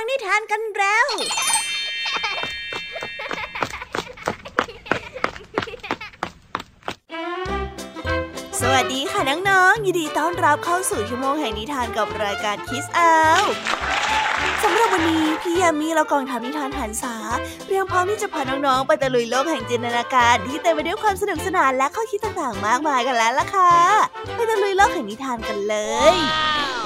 ฟังนิทานกันแล้ว สวัสดีค่ะน้องๆ ยินดีต้อนรับเข้าสู่ชั่วโมงแห่งนิทานกับรายการคิสเอาสำหรับวันนี้พี่ยามีเรากองทัพนิทานหันษาเตรียมพร้อมที่จะพาน้องๆ ไปตะลุยโลกแห่งจินตนาการ ที่เต็มไปด้วยความสนุกสนานและข้อคิดต่างๆ มากมายกันแล้วล่ะค่ะ ไปตะลุยโลกแห่งนิทานกันเลย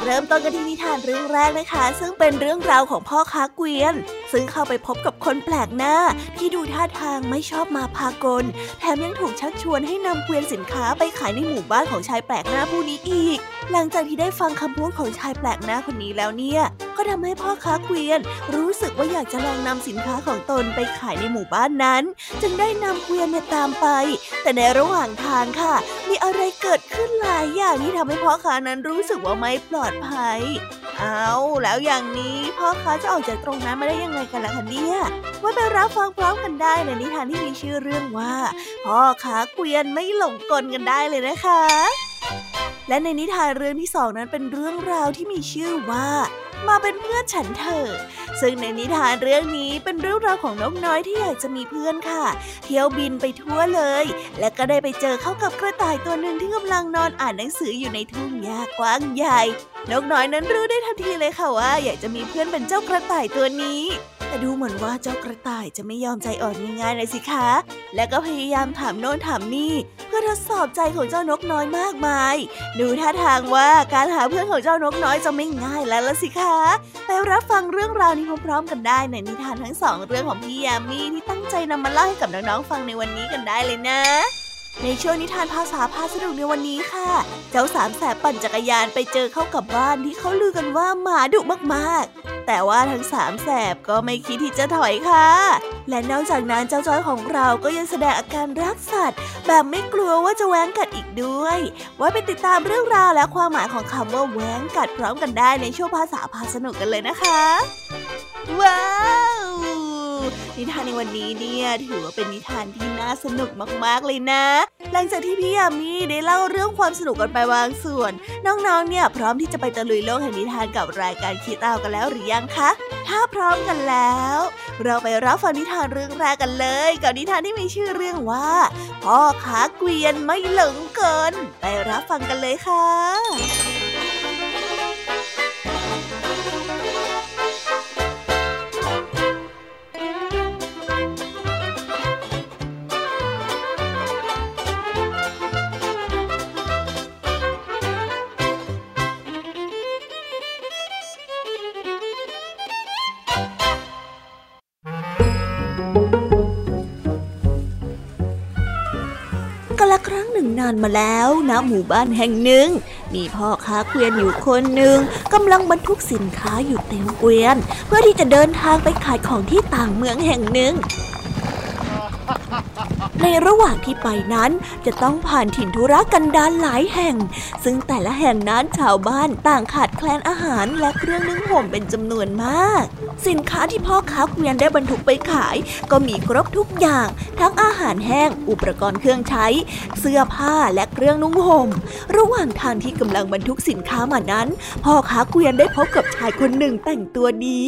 เริ่มต้นกันที่นิทานเรื่องแรกนะคะ ซึ่งเป็นเรื่องราวของพ่อค้าเกวียน ซึ่งเข้าไปพบกับคนแปลกหน้า ที่ดูท่าทางไม่ชอบมาพากล แถมยังถูกชักชวนให้นำเกวียนสินค้าไปขายในหมู่บ้านของชายแปลกหน้าผู้นี้อีก หลังจากที่ได้ฟังคำพูดของชายแปลกหน้าคนนี้แล้วเนี่ย ก็ทำให้พ่อค้าเกวียน รู้สึกว่าอยากจะลองนำสินค้าของตนไปขายในหมู่บ้านนั้น จึงได้นำเกวียนเนี่ยตามไป แต่ในระหว่างทางค่ะ มีอะไรเกิดขึ้นหลายอย่างที่ทำให้พ่อค้านั้นรู้สึกว่าไม่ปลอดภัย เอาแล้วอย่างนี้พ่อค้าจะออกจากตรงนั้นมาได้ยังไงกันล่ะคะเนี่ยไว้ไปรับฟังพร้อมกันได้ในนิทานที่มีชื่อเรื่องว่า พ่อค้าเกวียนไม่หลงกลกันได้เลยนะคะ และในนิทานเรื่องที่สองนั้นเป็นเรื่องราวที่มีชื่อว่า มาเป็นเพื่อนฉันเถอะ ซึ่งในนิทานเรื่องนี้เป็นเรื่องราวของนกน้อยที่อยากจะมีเพื่อนค่ะ เที่ยวบินไปทั่วเลย และก็ได้ไปเจอเข้ากับกระต่ายตัวหนึ่งที่กำลังนอนอ่านหนังสืออยู่ในทุ่งหญ้ากว้างใหญ่ นกน้อยนั้นรู้ได้ทันทีเลยค่ะว่า อยากจะมีเพื่อนเป็นเจ้ากระต่ายตัวนี้ แต่ดูเหมือนว่าเจ้ากระต่ายจะไม่ยอมใจอ่อนง่ายๆเลยสิคะ และก็พยายามถามโน้นถามนี่ เพื่อทดสอบใจของเจ้านกน้อยมากมาย ดูท่าทางว่าการหาเพื่อนของเจ้านกน้อยจะไม่ง่ายแล้วละสิคะ ไปรับฟังเรื่องราวนี้พร้อมๆกันได้ในนิทานทั้งสองเรื่องของพี่ยามีที่ตั้งใจนำมาเล่าให้กับน้องๆฟังในวันนี้กันได้เลยนะ ในช่วงนิทานภาษาพาสนุกในวันนี้ค่ะ เจ้าสามแสบปั่นจักรยานไปเจอเข้ากับบ้านที่เขาลือกันว่าหมาดุมากๆ แต่ว่าทั้งสามแสบก็ไม่คิดที่จะถอยค่ะ และนอกจากนั้นเจ้าจ้อยของเราก็ยังแสดงอาการรักสัตว์ แบบไม่กลัวว่าจะแว้งกัดอีกด้วย ไว้ไปติดตามเรื่องราวและความหมายของคำว่าแว้งกัดพร้อมกันได้ในช่วงภาษาพาสนุกกันเลยนะคะ ว้าว นิทานในวันนี้เนี่ยถือว่าเป็นนิทานที่น่าสนุกมากๆเลยนะ หลังจากที่พี่ยามีได้เล่าเรื่องความสนุกกันไปบางส่วน น้องๆ เนี่ยพร้อมที่จะไปตะลุยโลกแห่งนิทานกับรายการคิดเอากันแล้วหรือยังคะ ถ้าพร้อมกันแล้ว เราไปรับฟังนิทานเรื่องแรกกันเลย กับนิทานที่มีชื่อเรื่องว่า พ่อขาเกวียนไม่หลงเกิน ไปรับฟังกันเลยค่ะ นานมาแล้วณหมู่บ้านแห่งหนึ่ง มีพ่อค้าเกวียนอยู่คนหนึ่งกำลังบรรทุกสินค้าอยู่เต็มเกวียน เพื่อที่จะเดินทางไปขายของที่ต่างเมืองแห่งหนึ่ง ในระหว่างที่ไปนั้นจะต้องผ่านถิ่นธุรกันดารหลายแห่ง ซึ่งแต่ละแห่งนั้นชาวบ้านต่างขาดแคลนอาหารและเครื่องนึ่งห่มเป็นจำนวนมาก สินค้าที่พ่อค้าเกวียนได้บรรทุกไปขาย ก็มีครบทุกอย่าง ทั้งอาหารแห้ง อุปกรณ์เครื่องใช้ เสื้อผ้าและเครื่องนุ่งห่ม ระหว่างทางที่กำลังบรรทุกสินค้ามานั้น พ่อค้าเกวียนได้พบกับชายคนหนึ่งแต่งตัวดี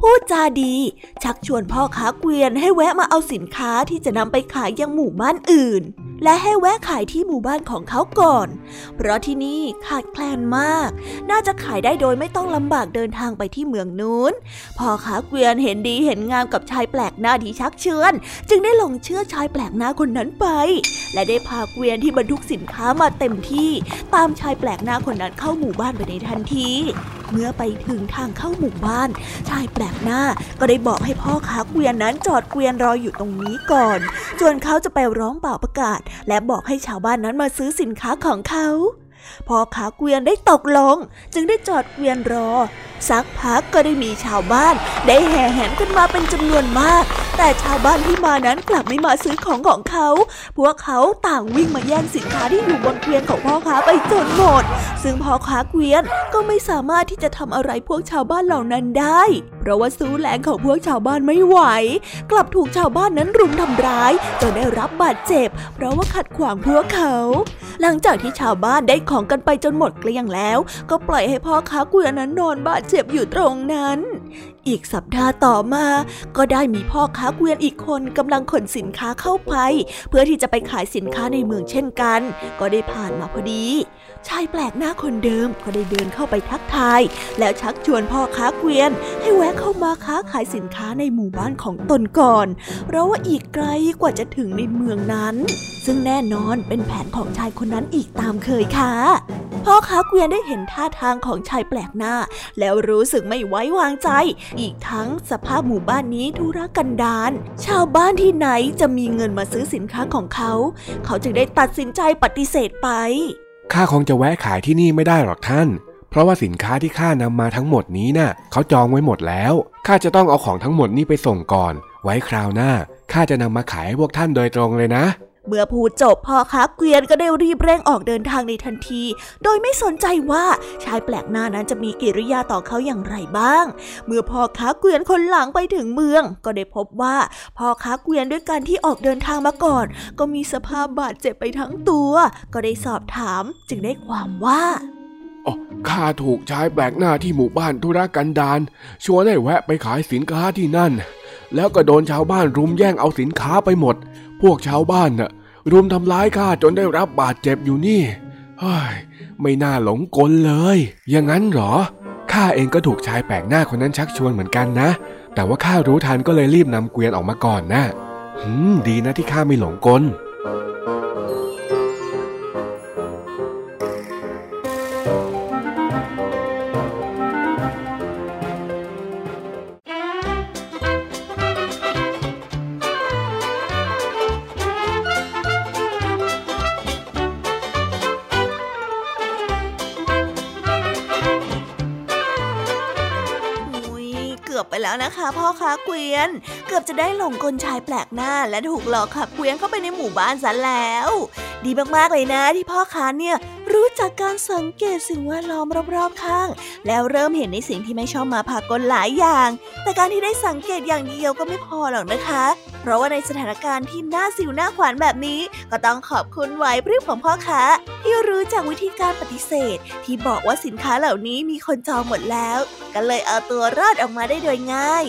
พูดจาดี ชักชวนพ่อค้าเกวียนให้แวะมาเอาสินค้าที่จะนำไปขายยังหมู่บ้านอื่น และให้แวะขายที่หมู่บ้านของเขาก่อน เพราะที่นี่ขาดแคลนมาก น่าจะขายได้โดยไม่ต้องลำบากเดินทางไปที่เมืองนู้นพ่อขาเกวียนเห็นดีเห็นงามกับชายแปลกหน้าที่ชักเชิญจึงได้หลงเชื่อชายแปลกหน้าคนนั้นไป และได้พาเกวียนที่บรรทุกสินค้ามาเต็มที่ ตามชายแปลกหน้าคนนั้นเข้าหมู่บ้านไปในทันที เมื่อไปถึงทางเข้าหมู่บ้าน ชายแปลกหน้าก็ได้บอกให้พ่อค้าเกวียนนั้นจอดเกวียนรออยู่ตรงนี้ก่อน ส่วนเขาจะไปร้องเป่าประกาศ และบอกให้ชาวบ้านนั้นมาซื้อสินค้าของเขา พอขาเกวียนได้ตกลง จึงได้จอดเกวียนรอ สักพักก็ได้มีชาวบ้าน ได้แห่แหนกันมาเป็นจำนวนมาก แต่ชาวบ้านที่มานั้นกลับไม่มาซื้อของของเขา พวกเขาต่างวิ่งมาแย่งสินค้าที่อยู่บนเกวียนของพ่อค้าไปจนหมด ซึ่งพ่อค้าเกวียนก็ไม่สามารถที่จะทำอะไรพวกชาวบ้านเหล่านั้นได้ เพราะว่าสู้แรงของพวกชาวบ้านไม่ไหว กลับถูกชาวบ้านนั้นรุมทำร้ายจนได้รับบาดเจ็บ เพราะว่าขัดขวางพวกเขา หลังจากที่ชาวบ้านได้ของกันไปจนหมดเกลี้ยงแล้ว ก็ปล่อยให้พ่อค้าเกวียนนั้นนอนบาดเจ็บอยู่ตรงนั้น อีกสัปดาห์ต่อมา ก็ได้มีพ่อค้าเกวียนอีกคนกำลังขนสินค้าเข้าไป เพื่อที่จะไปขายสินค้าในเมืองเช่นกัน ก็ได้ผ่านมาพอดี ชายแปลกหน้าคนเดิมก็ได้เดินเข้าไปทักทาย แล้วชักชวนพ่อค้าเกวียน ให้แวะเข้ามาค้าขายสินค้าในหมู่บ้านของตนก่อน เพราะว่าอีกไกลกว่าจะถึงในเมืองนั้น ซึ่งแน่นอนเป็นแผนของชายคนนั้นอีกตามเคยค่ะ พ่อค้าเกวียนได้เห็นท่าทางของชายแปลกหน้า แล้วรู้สึกไม่ไว้วางใจ อีกทั้งสภาพหมู่บ้านนี้ทุรกันดารชาวบ้านที่ไหนจะมีเงินมาซื้อสินค้าของเขา เขาจึงได้ตัดสินใจปฏิเสธไปข้าคงจะแวะขายที่นี่ไม่ได้หรอกท่าน เพราะว่าสินค้าที่ข้านำมาทั้งหมดนี้น่ะเขาจองไว้หมดแล้วข้าจะต้องเอาของทั้งหมดนี้ไปส่งก่อน ไว้คราวหน้าข้าจะนำมาขายให้พวกท่านโดยตรงเลยนะ เมื่อพูดจบพ่อค้าเกวียนก็ได้รีบเร่งออกเดินทางในทันที โดยไม่สนใจว่าชายแปลกหน้านั้นจะมีกิริยาต่อเขาอย่างไรบ้าง เมื่อพ่อค้าเกวียนคนหลังไปถึงเมือง ก็ได้พบว่าพ่อค้าเกวียนด้วยการที่ออกเดินทางมาก่อน ก็มีสภาพบาดเจ็บไปทั้งตัว ก็ได้สอบถามจึงได้ความว่าอ๋อข้าถูกชายแปลกหน้าที่หมู่บ้านธุรกันดารชวนให้แวะไปขายสินค้าที่นั่น แล้วก็โดนชาวบ้านรุมแย่งเอาสินค้าไปหมด พวกชาวบ้านน่ะ รุมทำร้ายข้าจนได้รับบาดเจ็บอยู่นี่เฮ้ยไม่น่าหลงกลเลย อย่างนั้นเหรอข้าเองก็ถูกชายแปลกหน้าคนนั้นชักชวนเหมือนกันนะ แต่ว่าข้ารู้ทันก็เลยรีบนำเกวียนออกมาก่อนนะหืมดีนะที่ข้าไม่หลงกล นะคะ พ่อค้าเกวียน เกือบจะได้หลงกลชายแปลกหน้าและถูกหลอกขับเกวียนเข้าไปในหมู่บ้านซะแล้ว ดีมากๆเลยนะที่พ่อค้าเนี่ยรู้จักการสังเกตสิ่งแวดล้อมรอบๆข้าง แล้วเริ่มเห็นในสิ่งที่ไม่ชอบมาพากลหลายอย่าง แต่การที่ได้สังเกตอย่างเดียวก็ไม่พอหรอกนะคะ เพราะว่าในสถานการณ์ที่น่าสิวหน้าขวานแบบนี้ ก็ต้องขอบคุณไหวพริบของพ่อค้า ที่รู้จักวิธีการปฏิเสธ ที่บอกว่าสินค้าเหล่านี้มีคนจองหมดแล้ว ก็เลยเอาตัวรอดออกมาได้โดยง่าย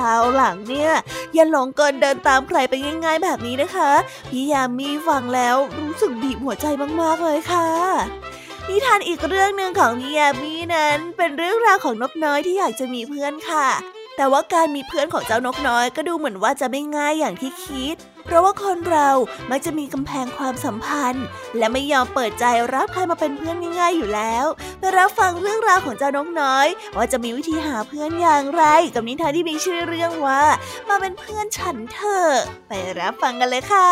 ราวหลังเนี่ยอย่าหลงเกินเดินตามใครไปง่าย ๆ แบบนี้นะคะ พี่ยามีฟังแล้วรู้สึกบีบหัวใจมากๆเลยค่ะนิทานอีกเรื่องหนึ่งของพี่ยามีนั้น เป็นเรื่องราวของนกน้อยที่อยากจะมีเพื่อนค่ะ แต่ว่าการมีเพื่อนของเจ้านกน้อยก็ดูเหมือนว่าจะไม่ง่ายอย่างที่คิด เพราะว่าคนเรามักจะมีกำแพงความสัมพันธ์ และไม่ยอมเปิดใจรับใครมาเป็นเพื่อนง่ายๆอยู่แล้วไปรับฟังเรื่องราวของเจ้านกน้อย ว่าจะมีวิธีหาเพื่อนอย่างไร กับนิทานที่มีชื่อเรื่องว่า มาเป็นเพื่อนฉันเถอะไปรับฟังกันเลยค่ะ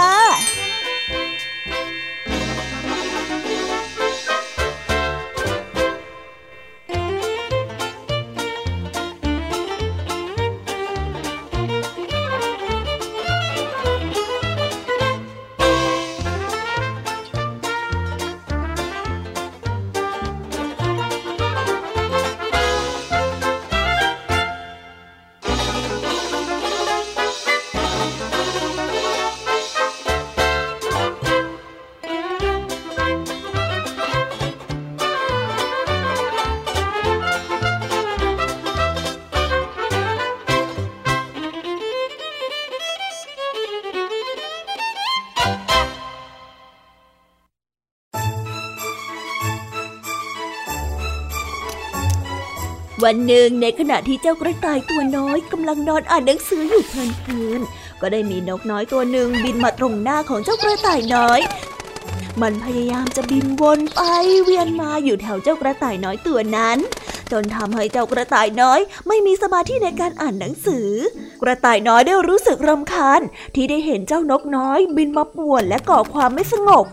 วันหนึ่งในขณะที่เจ้ากระต่ายตัวน้อยกำลังนอนอ่านหนังสืออยู่เพลินๆก็ได้มีนกน้อยตัวหนึ่งบินมาตรงหน้าของเจ้ากระต่ายน้อย มันพยายามจะบินวนไปเวียนมาอยู่แถวเจ้ากระต่ายน้อยตัวนั้น จนทำให้เจ้ากระต่ายน้อยไม่มีสมาธิในการอ่านหนังสือ กระต่ายน้อยได้รู้สึกรำคาญที่ได้เห็นเจ้านกน้อย บินมาป่วนและก่อความไม่สงบ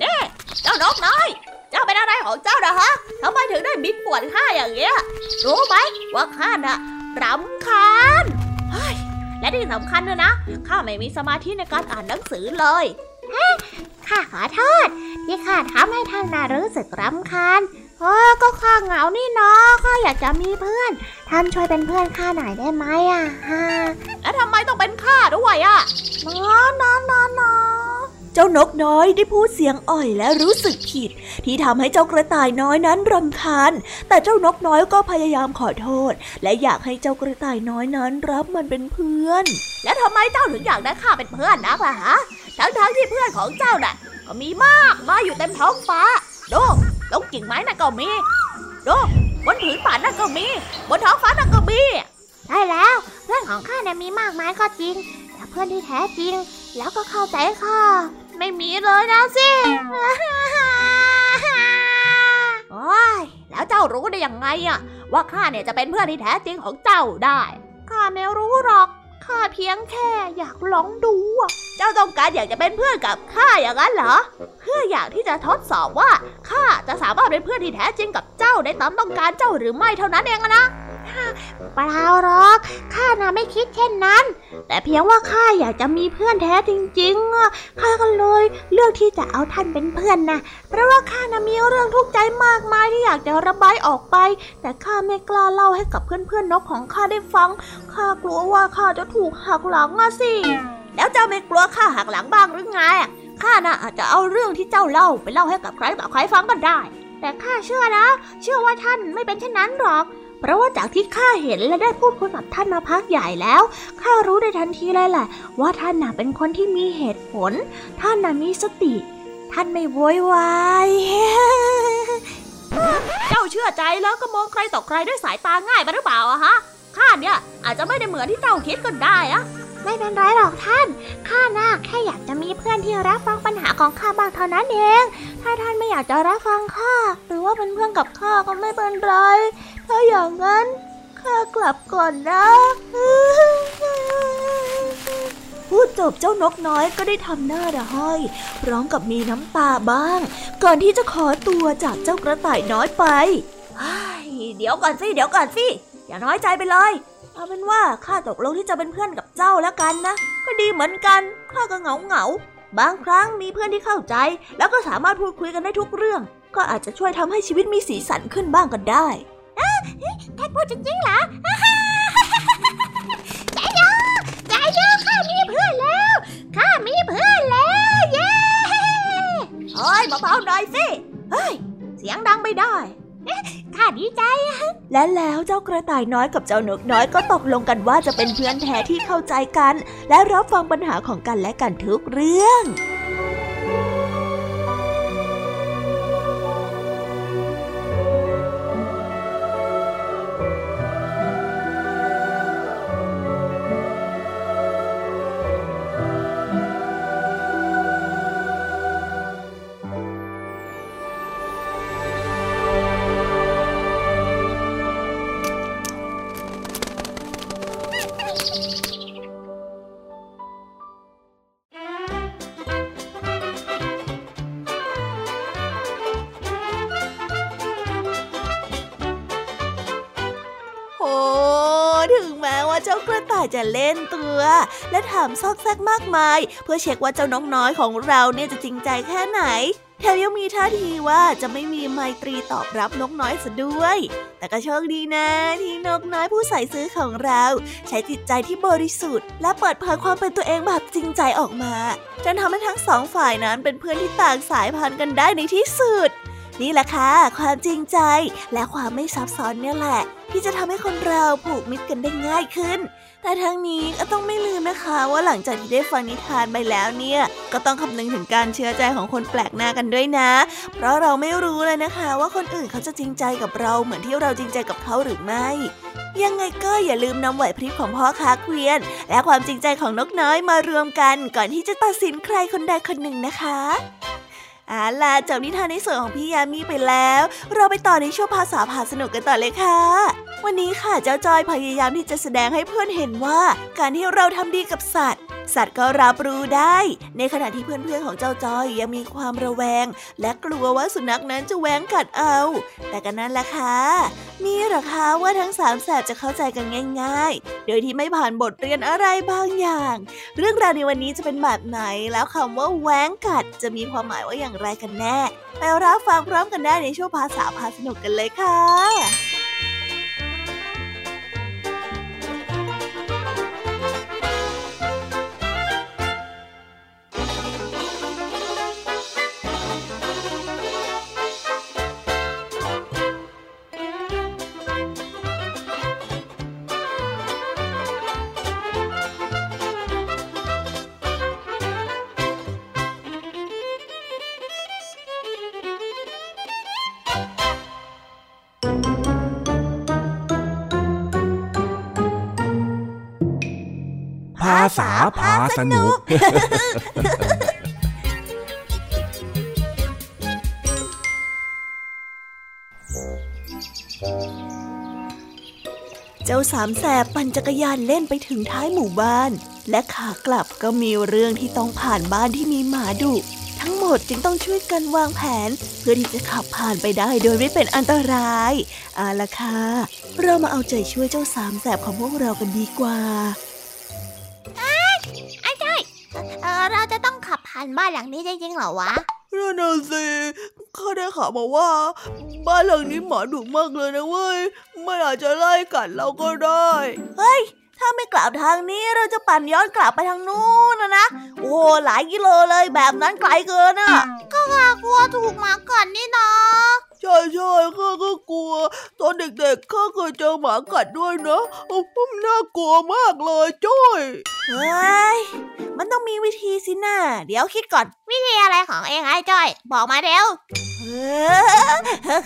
เน่เจ้านกน้อย จ้าเป็นอะไรของเจ้านะฮะทำไมถึงได้บินป่วนข้าอย่างเงี้ย รู้ไหมว่าข้าน่ะรำคาญและที่สำคัญนะนะ ข้าไม่มีสมาธิในการอ่านหนังสือเลยข้าขอโทษที่ข้าทำให้ท่านน่ารู้สึกรำคาญเออก็ข้าเหงานี่เนาะข้าอยากจะมีเพื่อน ท่านช่วยเป็นเพื่อนข้าหน่อยได้ไหมอะฮะแล้วทำไมต้องเป็นข้าด้วยอะนอนนอนนอนนอเจ้านกน้อยได้พูดเสียงอ่อยและรู้สึกผิด ที่ทำให้เจ้ากระต่ายน้อยนั้นรำคาญ แต่เจ้านกน้อยก็พยายามขอโทษ และอยากให้เจ้ากระต่ายน้อยนั้นรับมันเป็นเพื่อน แล้วทำไมเจ้าถึงอยากได้ข้าเป็นเพื่อนนักล่ะฮะทั้งๆที่เพื่อนของเจ้าน่ะ ก็มีมากมาอยู่เต็มท้องฟ้าดูลงกิ่งไม้น่ะก็มีดูบนผืนป่าน่ะก็มี บนท้องฟ้าน่ะก็มีใช่แล้วเพื่อนของข้าเนี่ยมีมากมายก็จริง แต่เพื่อนที่แท้จริง แล้วก็เข้าใจข้า ไม่มีเลยนะสิโอ้ยแล้วเจ้ารู้ได้ยังไงอะว่าข้าเนี่ยจะเป็นเพื่อนที่แท้จริงของเจ้าได้ข้าไม่รู้หรอกข้าเพียงแค่อยากลองดูอะเจ้าต้องการอยากจะเป็นเพื่อนกับข้าอย่างนั้นเหรอ เพื่ออยากที่จะทดสอบว่าข้าจะสามารถเป็นเพื่อนที่แท้จริงกับเจ้าได้ตามต้องการเจ้าหรือไม่เท่านั้นเองอะนะ เปล่าหรอกข้าน่ะไม่คิดเช่นนั้น แต่เพียงว่าข้าอยากจะมีเพื่อนแท้จริงๆข้าก็เลยเลือกที่จะเอาท่านเป็นเพื่อนนะเพราะว่าข้าน่ะมีเรื่องทุกข์ใจมากมายที่อยากจะระบายออกไป แต่ข้าไม่กล้าเล่าให้กับเพื่อนๆนกของข้าได้ฟังข้ากลัวว่าข้าจะถูกหักหลังอะสิแล้วเจ้าไม่กลัวข้าหักหลังบ้างหรือไงข้าน่ะอาจจะเอาเรื่องที่เจ้าเล่าไปเล่าให้กับใครต่อใครฟังก็ได้ แต่ข้าเชื่อนะ เชื่อว่าท่านไม่เป็นเช่นนั้นหรอก เพราะว่าจากที่ข้าเห็นและได้พูดคุยกับท่านมาพักใหญ่แล้วข้ารู้ได้ทันทีเลยแหละว่าท่านน่ะเป็นคนที่มีเหตุผล ท่านน่ะมีสติ ท่านไม่โวยวายเจ้าเชื่อใจแล้วก็มองใครต่อใครด้วยสายตาง่ายไปหรือเปล่าอะฮะข้าเนี่ยอาจจะไม่ได้เหมือนที่เจ้าคิดก็ได้อะไม่เป็นไรหรอกท่าน ข้าน่ะแค่อยากจะมีเพื่อนที่รับฟังปัญหาของข้าบ้างเท่านั้นเอง ถ้าท่านไม่อยากจะรับฟังข้า หรือว่าเป็นเพื่อนกับข้าก็ไม่เป็นไร ถ้าอย่างนั้นข้ากลับก่อนนะ พูดจบเจ้านกน้อยก็ได้ทำหน้าระห้อย พร้อมกับมีน้ำตาบ้าง ก่อนที่จะขอตัวจากเจ้ากระต่ายน้อยไปเฮ้เดี๋ยวก่อนสิเดี๋ยวก่อนสิอย่าน้อยใจไปเลย เอาเป็นว่าข้าตกลงที่จะเป็นเพื่อนกับเจ้าแล้วกันนะ ก็ดีเหมือนกันข้าก็เหงาเหงาบางครั้งมีเพื่อนที่เข้าใจ แล้วก็สามารถพูดคุยกันได้ทุกเรื่อง ก็อาจจะช่วยทำให้ชีวิตมีสีสันขึ้นบ้างก็ได้ ท่านพูดจริงๆเหรอใจโยใจโยข้ามีเพื่อนแล้วข้ามีเพื่อนแล้วเย้เฮ้ยเบาๆหน่อยสิเฮ้ยเสียงดังไม่ได้ข้าดีใจ และแล้วเจ้ากระต่ายน้อยกับเจ้านกน้อยก็ตกลงกันว่าจะเป็นเพื่อนแท้ที่เข้าใจกัน และรับฟังปัญหาของกันและกันทุกเรื่อง จะเล่นตัว และถามซอกแซกมากมาย เพื่อเช็คว่าเจ้าน้องน้อยของเราเนี่ยจะจริงใจแค่ไหนแถมยังมีท่าทีว่าจะไม่มีไมตรีตอบรับนกน้อยซะด้วย แต่ก็โชคดีนะ ที่นกน้อยผู้ใส่ซื้อของเรา ใช้จิตใจที่บริสุทธิ์ และเปิดเผยความเป็นตัวเองแบบจริงใจออกมา จนทำให้ทั้งสองฝ่ายนั้นเป็นเพื่อนที่ต่างสายพันธุ์กันได้ในที่สุด นี่แหละค่ะ ความจริงใจและความไม่ซับซ้อนเนี่ยแหละ ที่จะทำให้คนเราผูกมิตรกันได้ง่ายขึ้น แต่ทั้งนี้ก็ต้องไม่ลืมนะคะว่าหลังจากที่ได้ฟังนิทานไปแล้วเนี่ย ก็ต้องคำนึงถึงการเชื่อใจของคนแปลกหน้ากันด้วยนะ เพราะเราไม่รู้เลยนะคะ ว่าคนอื่นเขาจะจริงใจกับเราเหมือนที่เราจริงใจกับเขาหรือไม่ยังไงก็อย่าลืมนำไหวพริบของพ่อค้าเกวียน และความจริงใจของนกน้อยมารวมกันก่อนที่จะตัดสินใครคนใดคนหนึ่งนะคะ เอาล่ะจบนิทานในส่วนของพี่ยามีไปแล้ว เราไปต่อในช่วงภาษาพาสนุกกันต่อเลยค่ะ วันนี้ค่ะเจ้าจอยพยายามที่จะแสดงให้เพื่อนเห็นว่า การที่เราทำดีกับสัตว์สัตว์ก็รับรู้ได้ ในขณะที่เพื่อนๆของเจ้าจอยยังมีความระแวง และกลัวว่าสุนัขนั้นจะแหวงกัดเอา แต่กันนั้นแหละค่ะนี่หรอคะว่าทั้งสามแสบจะเข้าใจกันง่าย ๆ โดยที่ไม่ผ่านบทเรียนอะไรบางอย่าง เรื่องราวในวันนี้จะเป็นแบบไหน แล้วคำว่าแหวงกัดจะมีความหมายว่าอย่างไรกันแน่ ไปรับฟังพร้อมกันได้ในช่วงภาษาพาสนุกกันเลยค่ะ ภาษาพาสนุก เจ้าสามแสบปั่นจักรยานเล่นไปถึงท้ายหมู่บ้าน และขากลับก็มีเรื่องที่ต้องผ่านบ้านที่มีหมาดุทั้งหมดจึงต้องช่วยกันวางแผน เพื่อที่จะขับผ่านไปได้โดยไม่เป็นอันตรายเอาละค่ะ เรามาเอาใจช่วยเจ้าสามแสบของพวกเรากันดีกว่า ต้องขับผ่านบ้านหลังนี้จริงๆเหรอวะนั่นน่ะสิข้าได้ข่าวมาว่า บ้านหลังนี้หมาดุมากเลยนะเว้ยไม่อาจจะไล่กัดเราก็ได้ เฮ้ย ถ้าไม่กลับทางนี้เราจะปั่นย้อนกลับไปทางนู้นนะนะ โอ้หลายกิโลเลยแบบนั้นไกลเกินอะก็ข้ากลัวถูกหมากัดนี่นะใช่ใช่ข้าก็กลัว ตอนเด็กๆข้าเคยเจอหมากัดด้วยนะโอ้น่ากลัวมากเลยจ้อยเฮ้ยมันต้องมีวิธีสินะเดี๋ยวคิดก่อน วิธีอะไรของเองไอ้จ้อย บอกมาเร็ว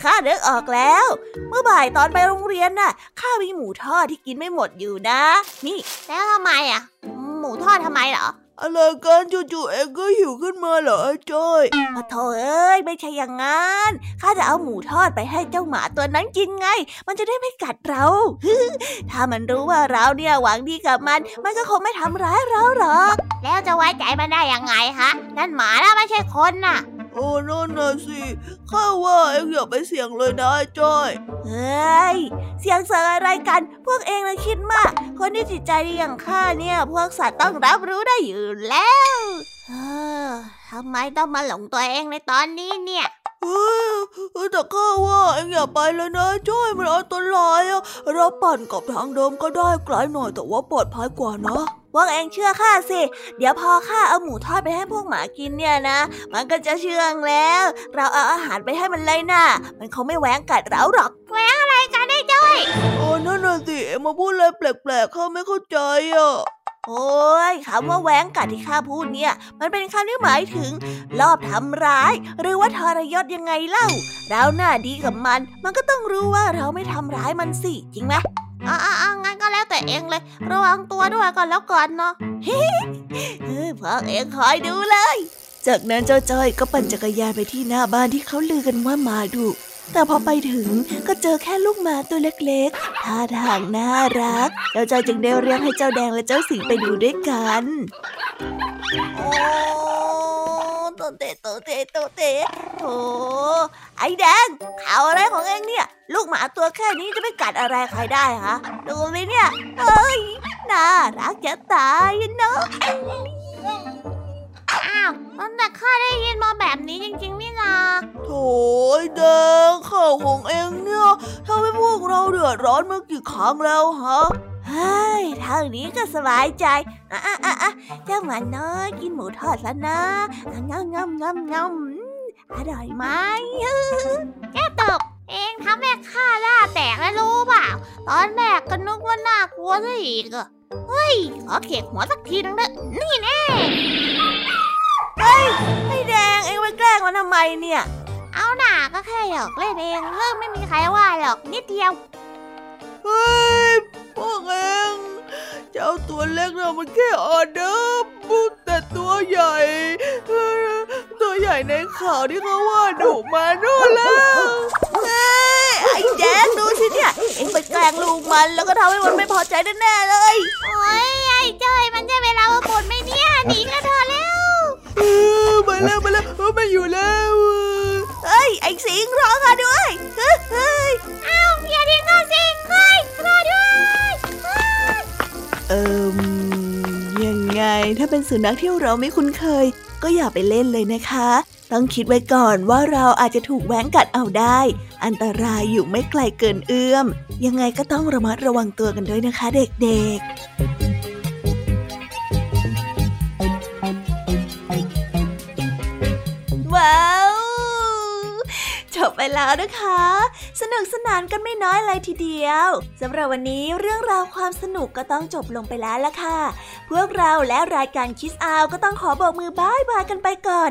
ข้าเนึกออกแล้ว เมื่อบ่ายตอนไปโรงเรียนน่ะข้ามีหมูทอดที่กินไม่หมดอยู่นะ นี่แล้วทำไมอะ หมูทอดทำไมเหรอ อะไรกันจู่ๆเองก็หิวขึ้นมาเหรอจ้อยพอโถเอ้ยไม่ใช่อย่างงั้นข้าจะเอาหมูทอดไปให้เจ้าหมาตัวนั้นกินไง มันจะได้ไม่กัดเราถ้ามันรู้ว่าเราเนี่ยหวังดีกับมัน มันก็คงไม่ทำร้ายเราหรอก แล้วจะไว้ใจมันได้ยังไงฮะนั่นหมาแล้วไม่ใช่คนน่ะ โอ้นั่นน่ะสิข้าว่าเอ็งอย่าไปเสี่ยงเลยนะจ้อยเฮ้ยเสียงเสออะไรกัน พวกเองนะคิดมาก คนที่จิตใจดีอย่างข้าเนี่ย พวกสัตว์ต้องรับรู้ได้อยู่แล้วำไมต้องมาหลงตัวเองในตอนนี้เนี่ยเออแต่ข้าว่าเอ็งอย่าไปเลยนะจ้อยมันอันตรายอะเราปั่นกับทางเดิมก็ได้ไกลหน่อยแต่ว่าปลอดภัยกว่านะพวกเองเชื่อข้าสิ เดี๋ยวพอข้าเอาหมูทอดไปให้พวกหมากินเนี่ยนะ มันก็จะเชื่องแล้ว เราเอาอาหารไปให้มันเลยนะมันคงไม่แหวงกัดเราหรอกแหวงอะไรกันได้จ้อยโอ้นั่นน่ะสิมาพูดอะไรแปลกๆข้าไม่เข้าใจอะ โอ้ยคำว่าแหวงกัดที่ข้าพูดเนี่ย มันเป็นคำที่หมายถึงลอบทำร้าย หรือว่าทรยศยังไงเล่า เราหน้าดีกับมัน มันก็ต้องรู้ว่าเราไม่ทำร้ายมันสิ จริงไหมอ่างั้นก็แล้วแต่เองเลย ระวังตัวด้วยก่อนแล้วก่อนเนาะเฮ้พวกเองคอยดูเลย จากนั้นเจ้าจ้อยก็ปั่นจักรยานไปที่หน้าบ้านที่เขาลือกันว่ามาดุ แต่พอไปถึงก็เจอแค่ลูกหมาตัวเล็กๆ ท่าทางน่ารัก เจ้าจ้อยจึงได้เรียกให้เจ้าแดงและเจ้าสิงไปดูด้วยกัน โอ้โตเตโตเตโตเตโถไอ้แดงข่าวอะไรของเองเนี่ย ลูกหมาตัวแค่นี้จะไม่กัดอะไรใครได้ฮะ ดูไหมเนี่ยเฮ้ย น่ารักจะตายเนาะ อ้าวแต่ข้าได้ยินมาแบบนี้จริงๆนี่นาโถยแดงข่าวของเองเนี่ยทำให้พวกเราเดือดร้อนมากี่ครั้งแล้วฮะเฮ้ยเท่านี้ก็สบายใจอะอะอะเจ้าหมาน้อยกินหมูทอดแล้วนะงำงำงำงำอร่อยไหมแก้ตกเองทำแม่ข้าล่าแตกแล้วรู้เปล่า ตอนแรกก็นึกว่าน่ากลัวซะอีกอะ เฮ้ย ขอเขียกหัวสักทีนึงเด้อนี่แน่ เฮ้ย ไอ้แดงเอ็งไปแกล้งมันทำไมเนี่ย เอาหน่าก็แค่หยอกเล่นเองเรื่องไม่มีใครว่าหรอกนิดเดียว เฮ้ย พวกเองเจ้าตัวเล็กเรามันแค่ออเดอร์บุกแต่ตัวใหญ่ ตัวใหญ่ในข่าวที่เขาว่าดุมาโน่แล้ว แจ๊ดดูสิเนี่ย เอ็งไปแกล้งลูกมันแล้วก็ทำให้มันไม่พอใจแน่ๆเลย โอ้ยไอ้จ้อยมันจะเวลามาปนไหมเนี่ยหนีกันเถอะแล้วมาแล้วมาแล้วมาอยู่แล้วเฮ้ยไอ้สิงรอข้าด้วยเฮ้ยอ้าวอย่าทิ้งข้าสิงเฮ้ยรอด้วยเอิมยังไงถ้าเป็นสุนัขที่เราไม่คุ้นเคย ก็อย่าไปเล่นเลยนะคะ ต้องคิดไว้ก่อนว่าเราอาจจะถูกแหวงกัดเอาได้ อันตรายอยู่ไม่ไกลเกินเอื้อม ยังไงก็ต้องระมัดระวังตัวกันด้วยนะคะเด็กๆบไปแล้วนะคะ สนุกสนานกันไม่น้อยเลยทีเดียวสำหรับวันนี้เรื่องราวความสนุกก็ต้องจบลงไปแล้วละค่ะ พวกเราและรายการคิสอาวก็ต้องขอบอกมือบายบายกันไปก่อน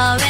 already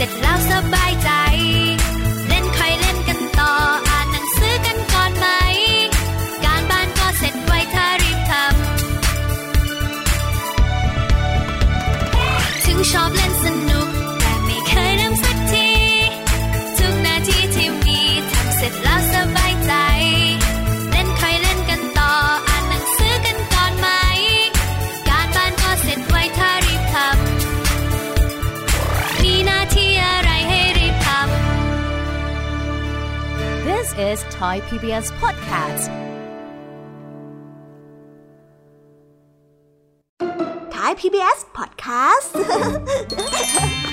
เสร็จแล้วสบายใจ is Thai PBS Podcast. Thai PBS Podcast?